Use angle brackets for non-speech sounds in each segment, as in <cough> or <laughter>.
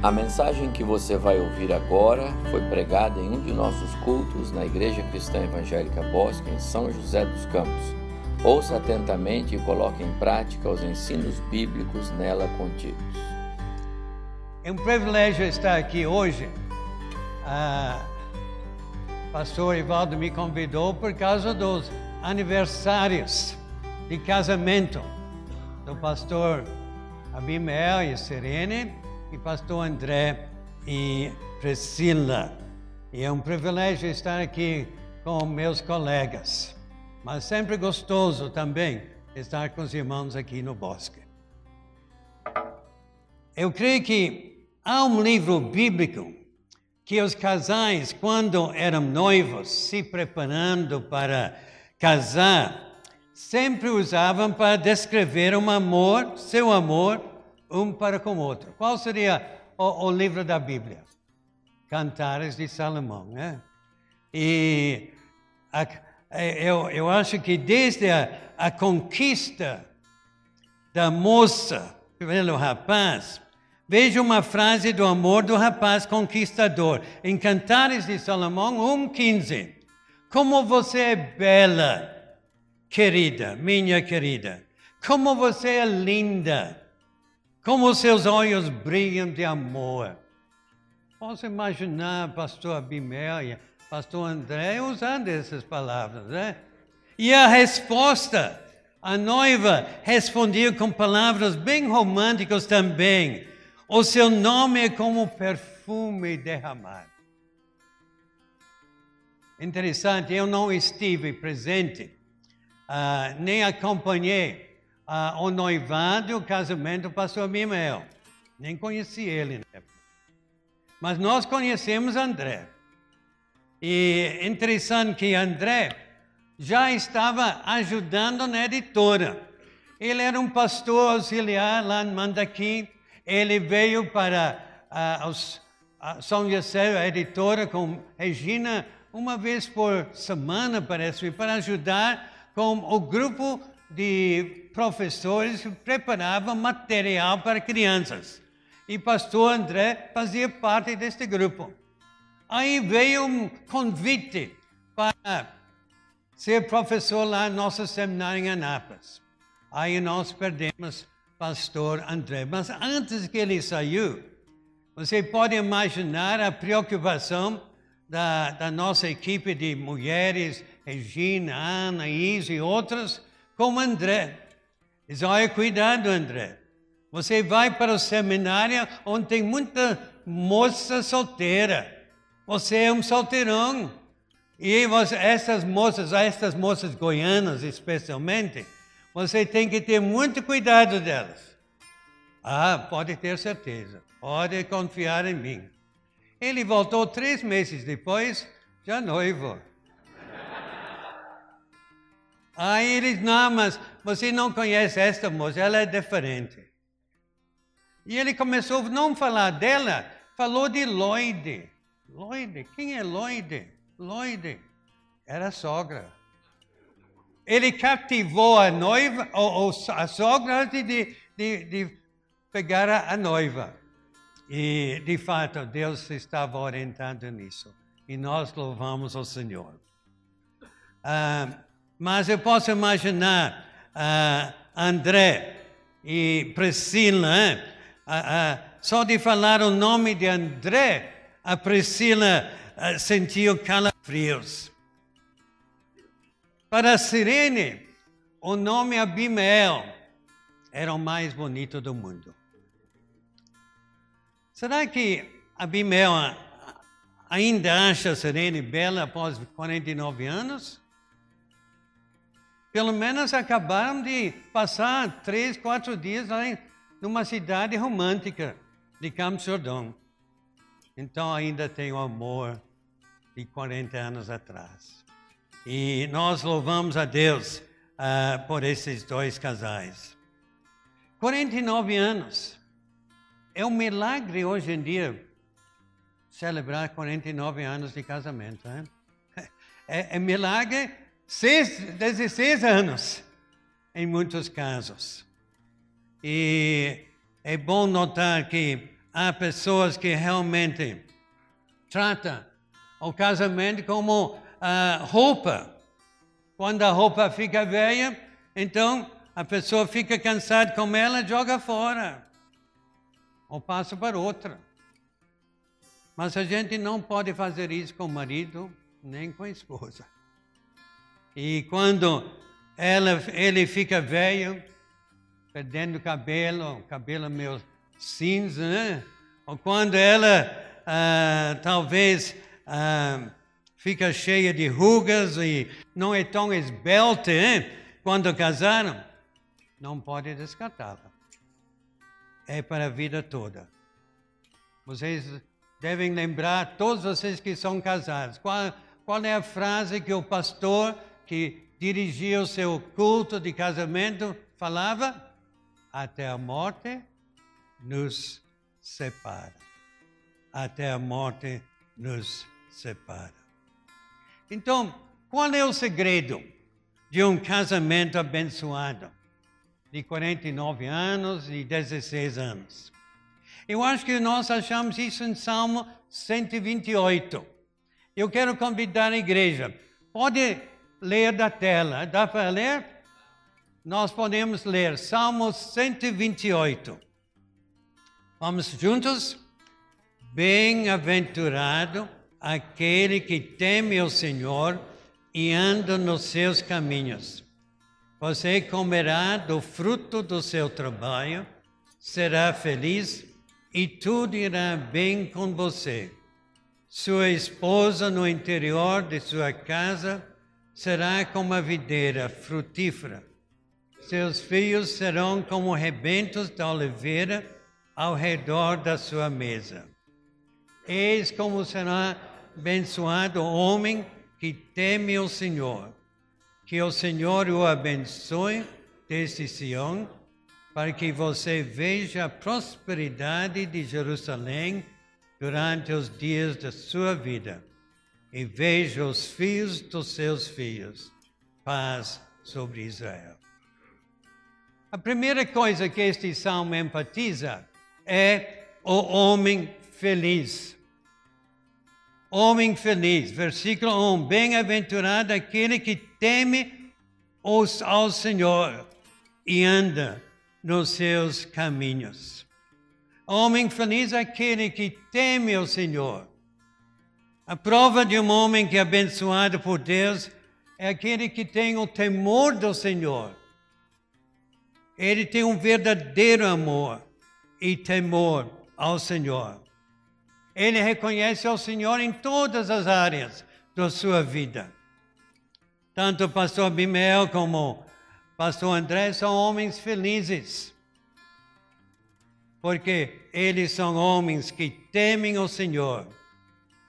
A mensagem que você vai ouvir agora foi pregada em um de nossos cultos na Igreja Cristã Evangélica Bosque, em São José dos Campos. Ouça atentamente e coloque em prática os ensinos bíblicos nela contidos. É um privilégio estar aqui hoje. Ah, pastor Ivaldo me convidou por causa dos aniversários de casamento do pastor Abimel e Serene e pastor André e Priscila. E é um privilégio estar aqui com meus colegas, mas sempre gostoso também estar com os irmãos aqui no bosque. Eu creio que há um livro bíblico que os casais, quando eram noivos, se preparando para casar, sempre usavam para descrever um amor, seu amor um para com o outro. Qual seria o, o livro da Bíblia? Cantares de Salomão, né? E a, é, eu, eu acho que desde a, a conquista da moça pelo rapaz, veja uma frase do amor do rapaz conquistador. Em Cantares de Salomão 1,15. Como você é bela, querida, minha querida. Como você é linda. Como seus olhos brilham de amor. Posso imaginar pastor Abimélia, pastor André usando essas palavras, né? E a resposta, a noiva respondia com palavras bem românticas também. O seu nome é como perfume derramado. Interessante, eu não estive presente, uh, nem acompanhei ah, o noivado e o casamento do pastor Mimel. Nem conheci ele, né? Mas nós conhecemos André. E interessante que André já estava ajudando na editora. Ele era um pastor auxiliar lá em Mandaqui. Ele veio para ah, os, ah, São José, a editora, com Regina, uma vez por semana, parece, para ajudar com o grupo de professores que preparavam material para crianças. E pastor André fazia parte deste grupo. Aí veio um convite para ser professor lá no nosso seminário em Anápolis. Aí nós perdemos pastor André. Mas antes que ele saiu, você pode imaginar a preocupação da, da nossa equipe de mulheres, Regina, Ana, Isa e outras, como André. Diz, olha, cuidado, André. Você vai para o seminário onde tem muita moça solteira. Você é um solteirão. E você, essas moças, essas moças goianas especialmente, você tem que ter muito cuidado delas. Ah, pode ter certeza. Pode confiar em mim. Ele voltou três meses depois, já noivo. Aí eles, não, mas você não conhece esta moça, ela é diferente. E ele começou a não falar dela, falou de Lloyd. Lloyd, quem é Lloyd? Lloyd era a sogra. Ele cativou a noiva, ou, ou a sogra antes de, de, de pegar a, a noiva. E, de fato, Deus estava orientando nisso. E nós louvamos o Senhor. Ah, mas eu posso imaginar uh, André e Priscila, uh, só de falar o nome de André, a Priscila sentiu calafrios. Para Sirene, o nome Abimel era o mais bonito do mundo. Será que Abimel ainda acha Sirene bela após 49 anos? Pelo menos acabaram de passar três, quatro dias lá em numa cidade romântica de Campo Jordão. Então ainda tem o amor de 40 anos atrás. E nós louvamos a Deus uh, por esses dois casais. 49 anos. É um milagre hoje em dia celebrar 49 anos de casamento. Hein? <laughs> É, é milagre seis, 16 anos, em muitos casos. E é bom notar que há pessoas que realmente tratam o casamento como uh, roupa. Quando a roupa fica velha, então a pessoa fica cansada com ela, joga fora. Ou passa para outra. Mas a gente não pode fazer isso com o marido, nem com a esposa. E quando ela, ele fica velho, perdendo cabelo, cabelo meio cinza, né? Ou quando ela ah, talvez ah, fica cheia de rugas e não é tão esbelta, né? Quando casaram, não pode descartá-la. É para a vida toda. Vocês devem lembrar, todos vocês que são casados, qual, qual é a frase que o pastor que dirigia o seu culto de casamento falava? Até a morte nos separa. Até a morte nos separa. Então, qual é o segredo de um casamento abençoado? De 49 anos e 16 anos. Eu acho que nós achamos isso em Salmo 128. Eu quero convidar a igreja. Pode ler da tela. Dá para ler? Nós podemos ler Salmo 128. Vamos juntos? Bem-aventurado aquele que teme o Senhor e anda nos seus caminhos. Você comerá do fruto do seu trabalho, será feliz e tudo irá bem com você. Sua esposa no interior de sua casa será como a videira frutífera. Seus filhos serão como rebentos da oliveira ao redor da sua mesa. Eis como será abençoado o homem que teme o Senhor. Que o Senhor o abençoe desde Sião para que você veja a prosperidade de Jerusalém durante os dias da sua vida e veja os filhos dos seus filhos. Paz sobre Israel. A primeira coisa que este salmo enfatiza é o homem feliz. Homem feliz, versículo 1: Bem-aventurado aquele que teme ao Senhor e anda nos seus caminhos. Homem feliz é aquele que teme o Senhor. A prova de um homem que é abençoado por Deus é aquele que tem o temor do Senhor. Ele tem um verdadeiro amor e temor ao Senhor. Ele reconhece o Senhor em todas as áreas da sua vida. Tanto o pastor Bimel como Pastor André são homens felizes, porque eles são homens que temem o Senhor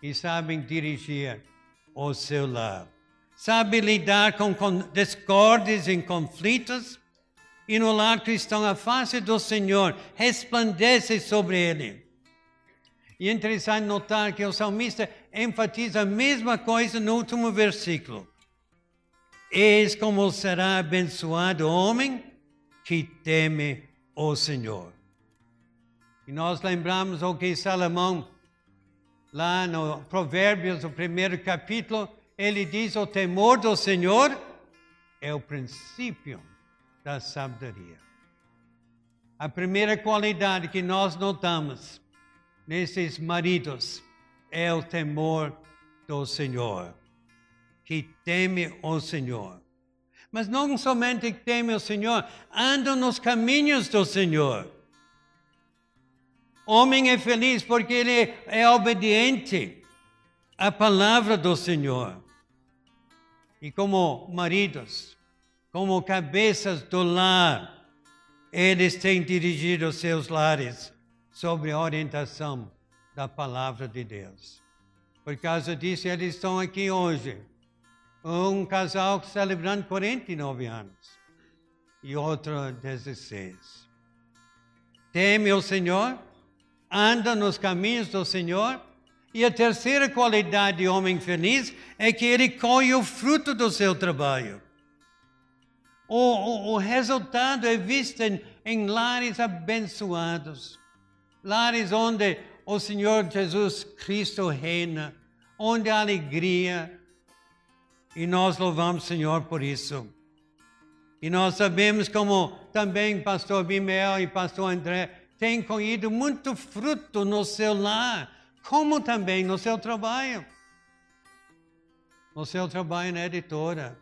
e sabem dirigir o seu lar. Sabem lidar com discórdias e conflitos, e no lar cristão a face do Senhor resplandece sobre ele. E é interessante notar que o salmista enfatiza a mesma coisa no último versículo. Eis como será abençoado o homem que teme o Senhor. E nós lembramos o que Salomão, lá no Provérbios, no primeiro capítulo, ele diz: o temor do Senhor é o princípio da sabedoria. A primeira qualidade que nós notamos nesses maridos é o temor do Senhor que teme o Senhor. Mas não somente teme o Senhor, andam nos caminhos do Senhor. Homem é feliz porque ele é obediente à palavra do Senhor. E como maridos, como cabeças do lar, eles têm dirigido seus lares sobre a orientação da palavra de Deus. Por causa disso, eles estão aqui hoje um casal celebrando 49 anos e outro 16. Teme o Senhor, anda nos caminhos do Senhor. E a terceira qualidade de homem feliz é que ele colhe o fruto do seu trabalho. O, o, o resultado é visto em, em lares abençoados, lares onde o Senhor Jesus Cristo reina, onde há alegria. E nós louvamos o Senhor por isso. E nós sabemos como também pastor Bimel e pastor André têm colhido muito fruto no seu lar, como também no seu trabalho. No seu trabalho na editora.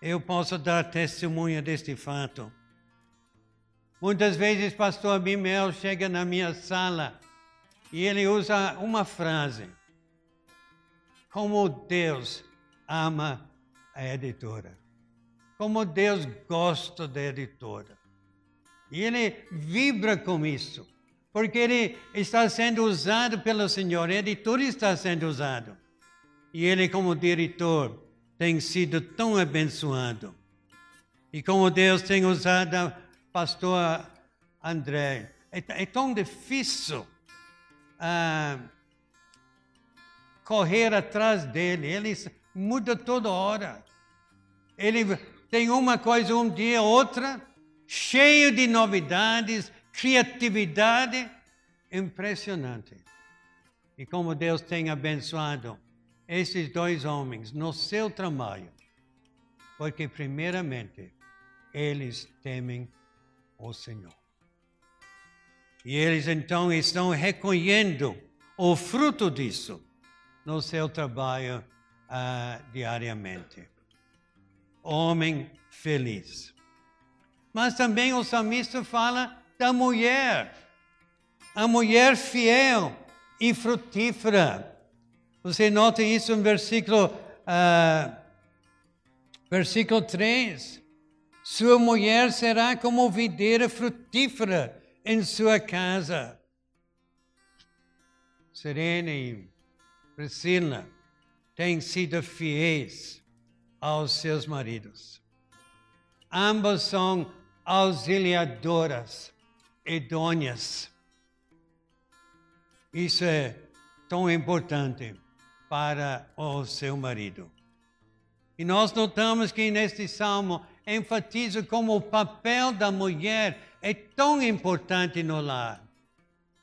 Eu posso dar testemunha deste fato. Muitas vezes pastor Abimel chega na minha sala e ele usa uma frase. Como Deus ama a editora. Como Deus gosta da editora. E ele vibra com isso. Porque ele está sendo usado pelo Senhor. A editora está sendo usado. E ele, como diretor, tem sido tão abençoado. E como Deus tem usado pastor André. É, é tão difícil ah, correr atrás dele. Ele muda toda hora. Ele tem uma coisa um dia, outra, cheio de novidades, criatividade, impressionante. E como Deus tem abençoado esses dois homens no seu trabalho, porque primeiramente eles temem o Senhor. E eles então estão recolhendo o fruto disso no seu trabalho uh, diariamente. Homem feliz. Mas também o salmista fala da mulher, a mulher fiel e frutífera. Você nota isso no versículo, uh, versículo 3. Sua mulher será como videira frutífera em sua casa. Serena e Priscila têm sido fiéis aos seus maridos. Ambas são auxiliadoras, idôneas. Isso é tão importante para o seu marido. E nós notamos que neste salmo enfatiza como o papel da mulher é tão importante no lar.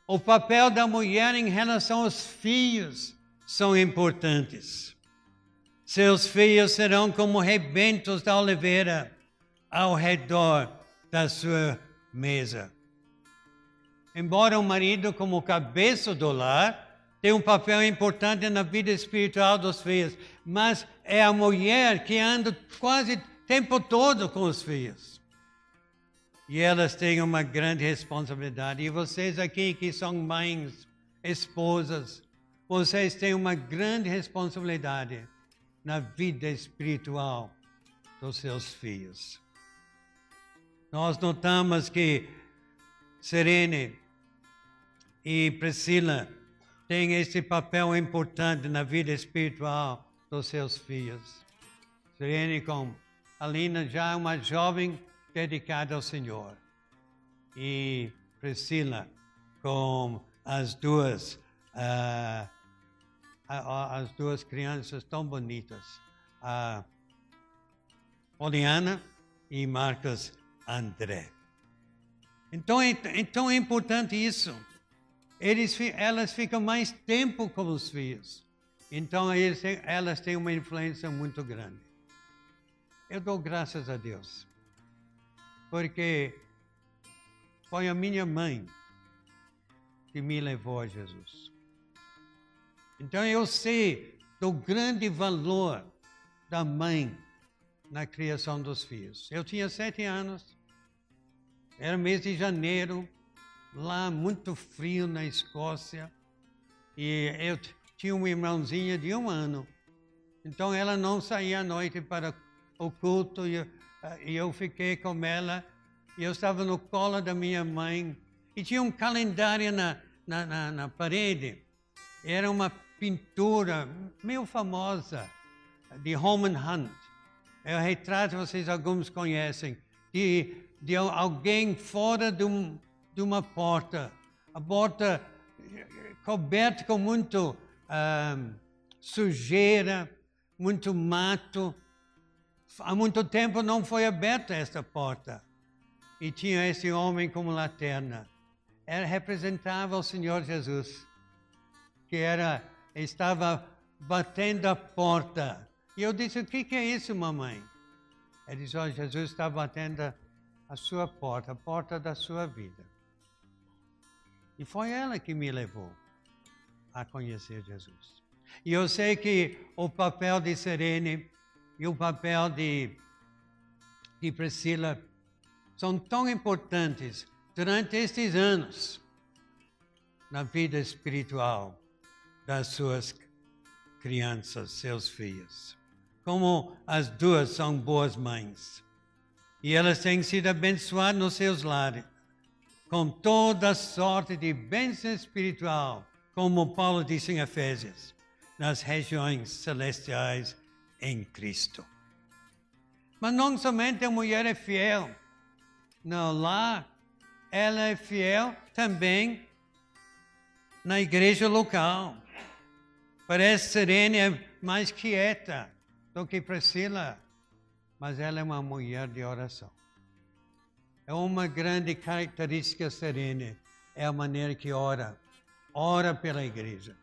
O papel da mulher em relação aos filhos são importantes. Seus filhos serão como rebentos da oliveira ao redor da sua mesa. Embora o marido, como cabeça do lar, tenha um papel importante na vida espiritual dos filhos, mas é a mulher que anda quase tempo todo com os filhos. E elas têm uma grande responsabilidade. E vocês aqui que são mães, esposas, vocês têm uma grande responsabilidade na vida espiritual dos seus filhos. Nós notamos que Serene e Priscila têm esse papel importante na vida espiritual dos seus filhos. Serene como Alina já é uma jovem dedicada ao Senhor. E Priscila com as duas uh, as duas crianças tão bonitas, a Poliana e Marcos André. Então é, então é importante isso. Eles, elas ficam mais tempo com os filhos. Então eles, elas têm uma influência muito grande. Eu dou graças a Deus, porque foi a minha mãe que me levou a Jesus. Então eu sei do grande valor da mãe na criação dos filhos. Eu tinha sete anos, era mês de janeiro, lá muito frio na Escócia, e eu tinha uma irmãzinha de um ano. Então ela não saía à noite para o culto e, e eu fiquei com ela e eu estava no colo da minha mãe e tinha um calendário na, na, na, na parede. Era uma pintura meio famosa de Holman Hunt. É o retrato, vocês alguns conhecem, de, de alguém fora de, um, de uma porta. A porta coberta com muito ah, sujeira, muito mato. Há muito tempo não foi aberta esta porta. E tinha esse homem como lanterna. era, representava o Senhor Jesus, que era estava batendo a porta. E eu disse: O que, que é isso, mamãe? Ele disse: oh, Jesus está batendo a sua porta, a porta da sua vida. E foi ela que me levou a conhecer Jesus. E eu sei que o papel de Serene e o papel de, de Priscila são tão importantes durante estes anos na vida espiritual das suas crianças, seus filhos. Como as duas são boas mães. E elas têm sido abençoadas nos seus lares, com toda sorte de bênção espiritual, como Paulo disse em Efésios, nas regiões celestiais em Cristo. Mas não somente a mulher é fiel, não, lá ela é fiel também na igreja local. Parece serena, mais quieta do que Priscila, mas ela é uma mulher de oração. É uma grande característica serena, é a maneira que ora. Ora pela igreja,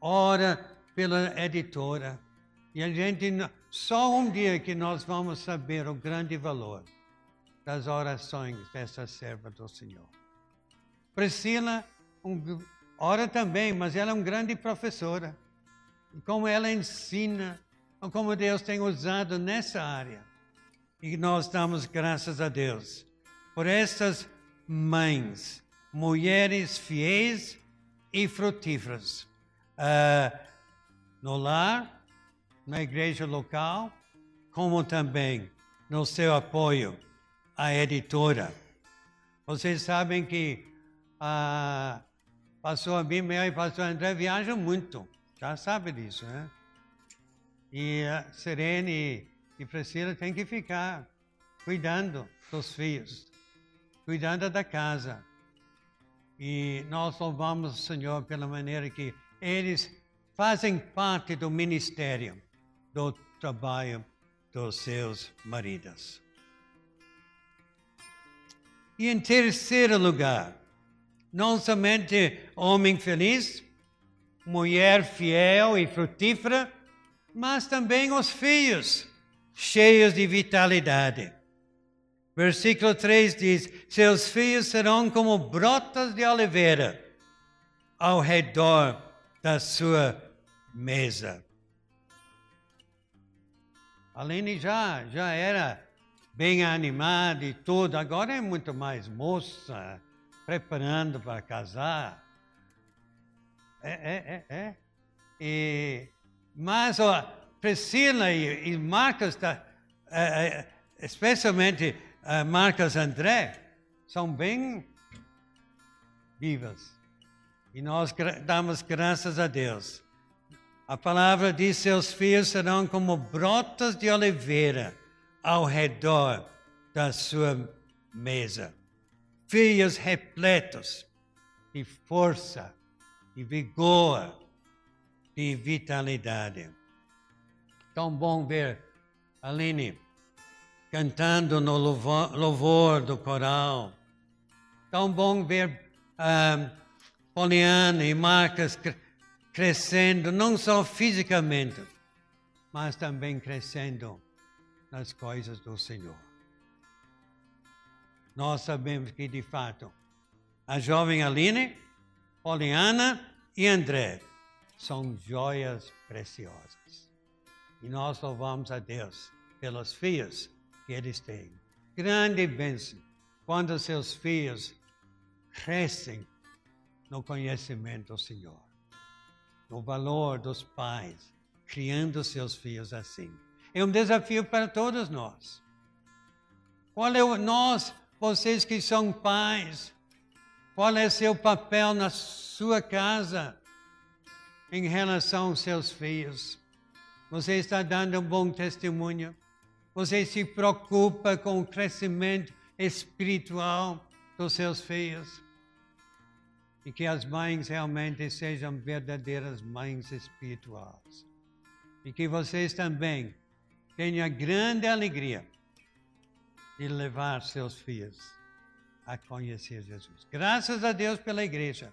ora pela editora. E a gente, só um dia que nós vamos saber o grande valor das orações dessa serva do Senhor. Priscila um, ora também, mas ela é uma grande professora. E como ela ensina, como Deus tem usado nessa área. E nós damos graças a Deus por essas mães, mulheres fiéis e frutíferas. Uh, no lar, na igreja local, como também no seu apoio a editora. Vocês sabem que a pastor Abimel e pastor André viajam muito, já sabe disso, né? E a Serene e Priscila têm que ficar cuidando dos filhos, cuidando da casa. E nós louvamos o Senhor pela maneira que eles fazem parte do ministério, do trabalho dos seus maridos. E em terceiro lugar, não somente homem feliz, mulher fiel e frutífera, mas também os filhos, cheios de vitalidade. Versículo 3 diz: Seus filhos serão como brotas de oliveira ao redor da sua mesa. Aline já, já era bem animada e tudo. Agora é muito mais moça, preparando para casar. É, é, é, é. E, mas ó, Priscila e, e Marcos, é, é, especialmente uh, Marcos André, são bem vivas. E nós damos graças a Deus. A palavra diz: seus filhos serão como brotas de oliveira ao redor da sua mesa. Filhos repletos de força, de vigor, de vitalidade. Tão bom ver Aline cantando no louvor, louvor do coral. Tão bom ver um, Poliana e Marcas crescendo, não só fisicamente, mas também crescendo nas coisas do Senhor. Nós sabemos que, de fato, a jovem Aline, Poliana e André são joias preciosas. E nós louvamos a Deus pelos filhos que eles têm. Grande bênção quando seus filhos crescem no conhecimento do Senhor, no valor dos pais, criando seus filhos assim. É um desafio para todos nós. Qual é o nós, vocês que são pais, qual é seu papel na sua casa em relação aos seus filhos? Você está dando um bom testemunho? Você se preocupa com o crescimento espiritual dos seus filhos? E que as mães realmente sejam verdadeiras mães espirituais. E que vocês também tenho a grande alegria de levar seus filhos a conhecer Jesus. Graças a Deus pela igreja.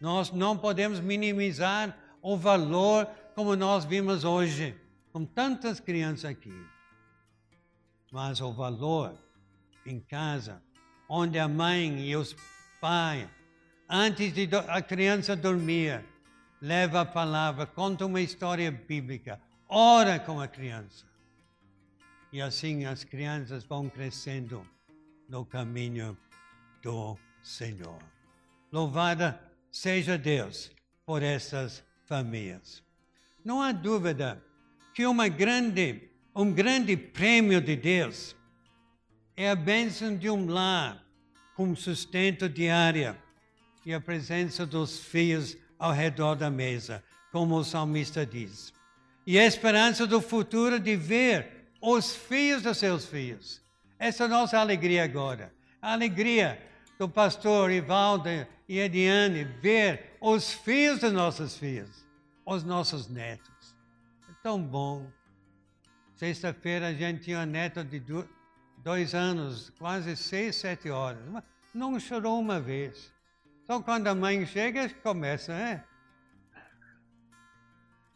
Nós não podemos minimizar o valor como nós vimos hoje, com tantas crianças aqui. Mas o valor em casa, onde a mãe e os pais, antes de a criança dormir, leva a palavra, conta uma história bíblica, ora com a criança. E assim as crianças vão crescendo no caminho do Senhor. Louvada seja Deus por essas famílias. Não há dúvida que uma grande, um grande prêmio de Deus é a bênção de um lar com sustento diário e a presença dos filhos ao redor da mesa, como o salmista diz. E a esperança do futuro de ver os filhos dos seus filhos. Essa é a nossa alegria agora. A alegria do pastor Ivaldo e Ediane ver os filhos dos nossos filhos, os nossos netos. É tão bom. Sexta-feira a gente tinha uma neta de dois anos, quase seis, sete horas. Não chorou uma vez. Só quando a mãe chega, começa, né?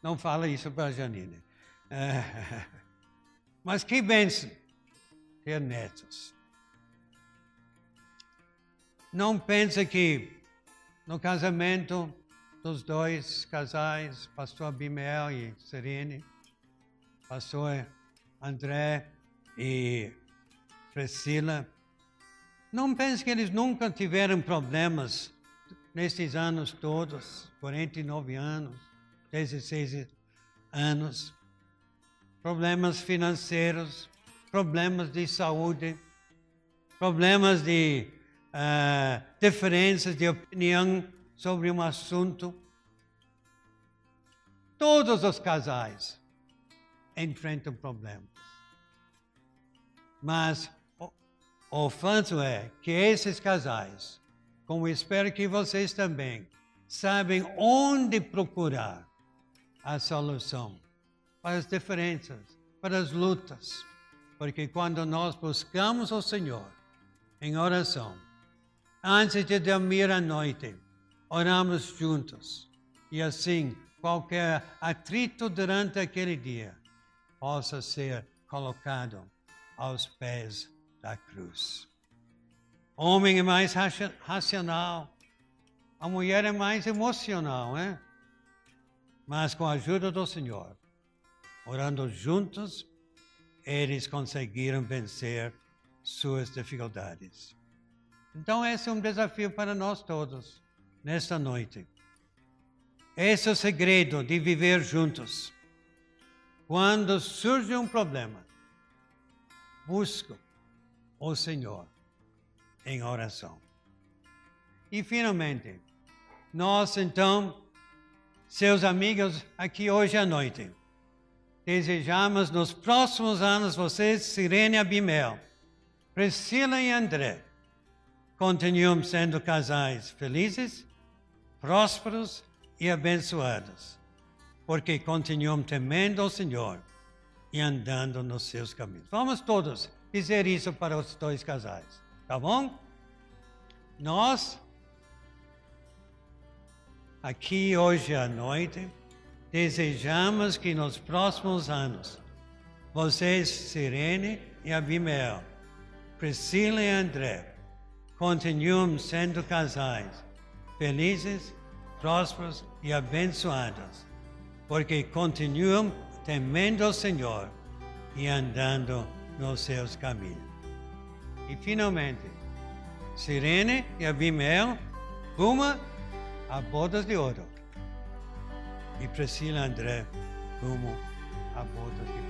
Não fala isso para a Janine. <laughs> Mas que bênção ter netos. Não pense que no casamento dos dois casais, pastor Abimel e Serene, pastor André e Priscila, não pense que eles nunca tiveram problemas nesses anos todos, 49 anos, 16 anos, problemas financeiros, problemas de saúde, problemas de uh, diferenças de opinião sobre um assunto. Todos os casais enfrentam problemas. Mas o, o fato é que esses casais, como espero que vocês também, sabem onde procurar a solução para as diferenças, para as lutas. Porque quando nós buscamos o Senhor em oração, antes de dormir à noite, oramos juntos. E assim, qualquer atrito durante aquele dia possa ser colocado aos pés da cruz. O homem é mais racional, a mulher é mais emocional, né? Mas com a ajuda do Senhor, orando juntos, eles conseguiram vencer suas dificuldades. Então, esse é um desafio para nós todos, nesta noite. Esse é o segredo de viver juntos. Quando surge um problema, busco o Senhor em oração. E, finalmente, nós, então, seus amigos, aqui hoje à noite, desejamos nos próximos anos vocês, Sirene Abimel, Priscila e André, continuem sendo casais felizes, prósperos e abençoados, porque continuam temendo o Senhor e andando nos seus caminhos. Vamos todos dizer isso para os dois casais, tá bom? Nós, aqui hoje à noite, desejamos que nos próximos anos, vocês, Sirene e Abimel, Priscila e André, continuem sendo casais felizes, prósperos e abençoados, porque continuam temendo o Senhor e andando nos seus caminhos. E finalmente, Sirene e Abimel rumo a bodas de ouro. E Priscila e André rumo a bodas de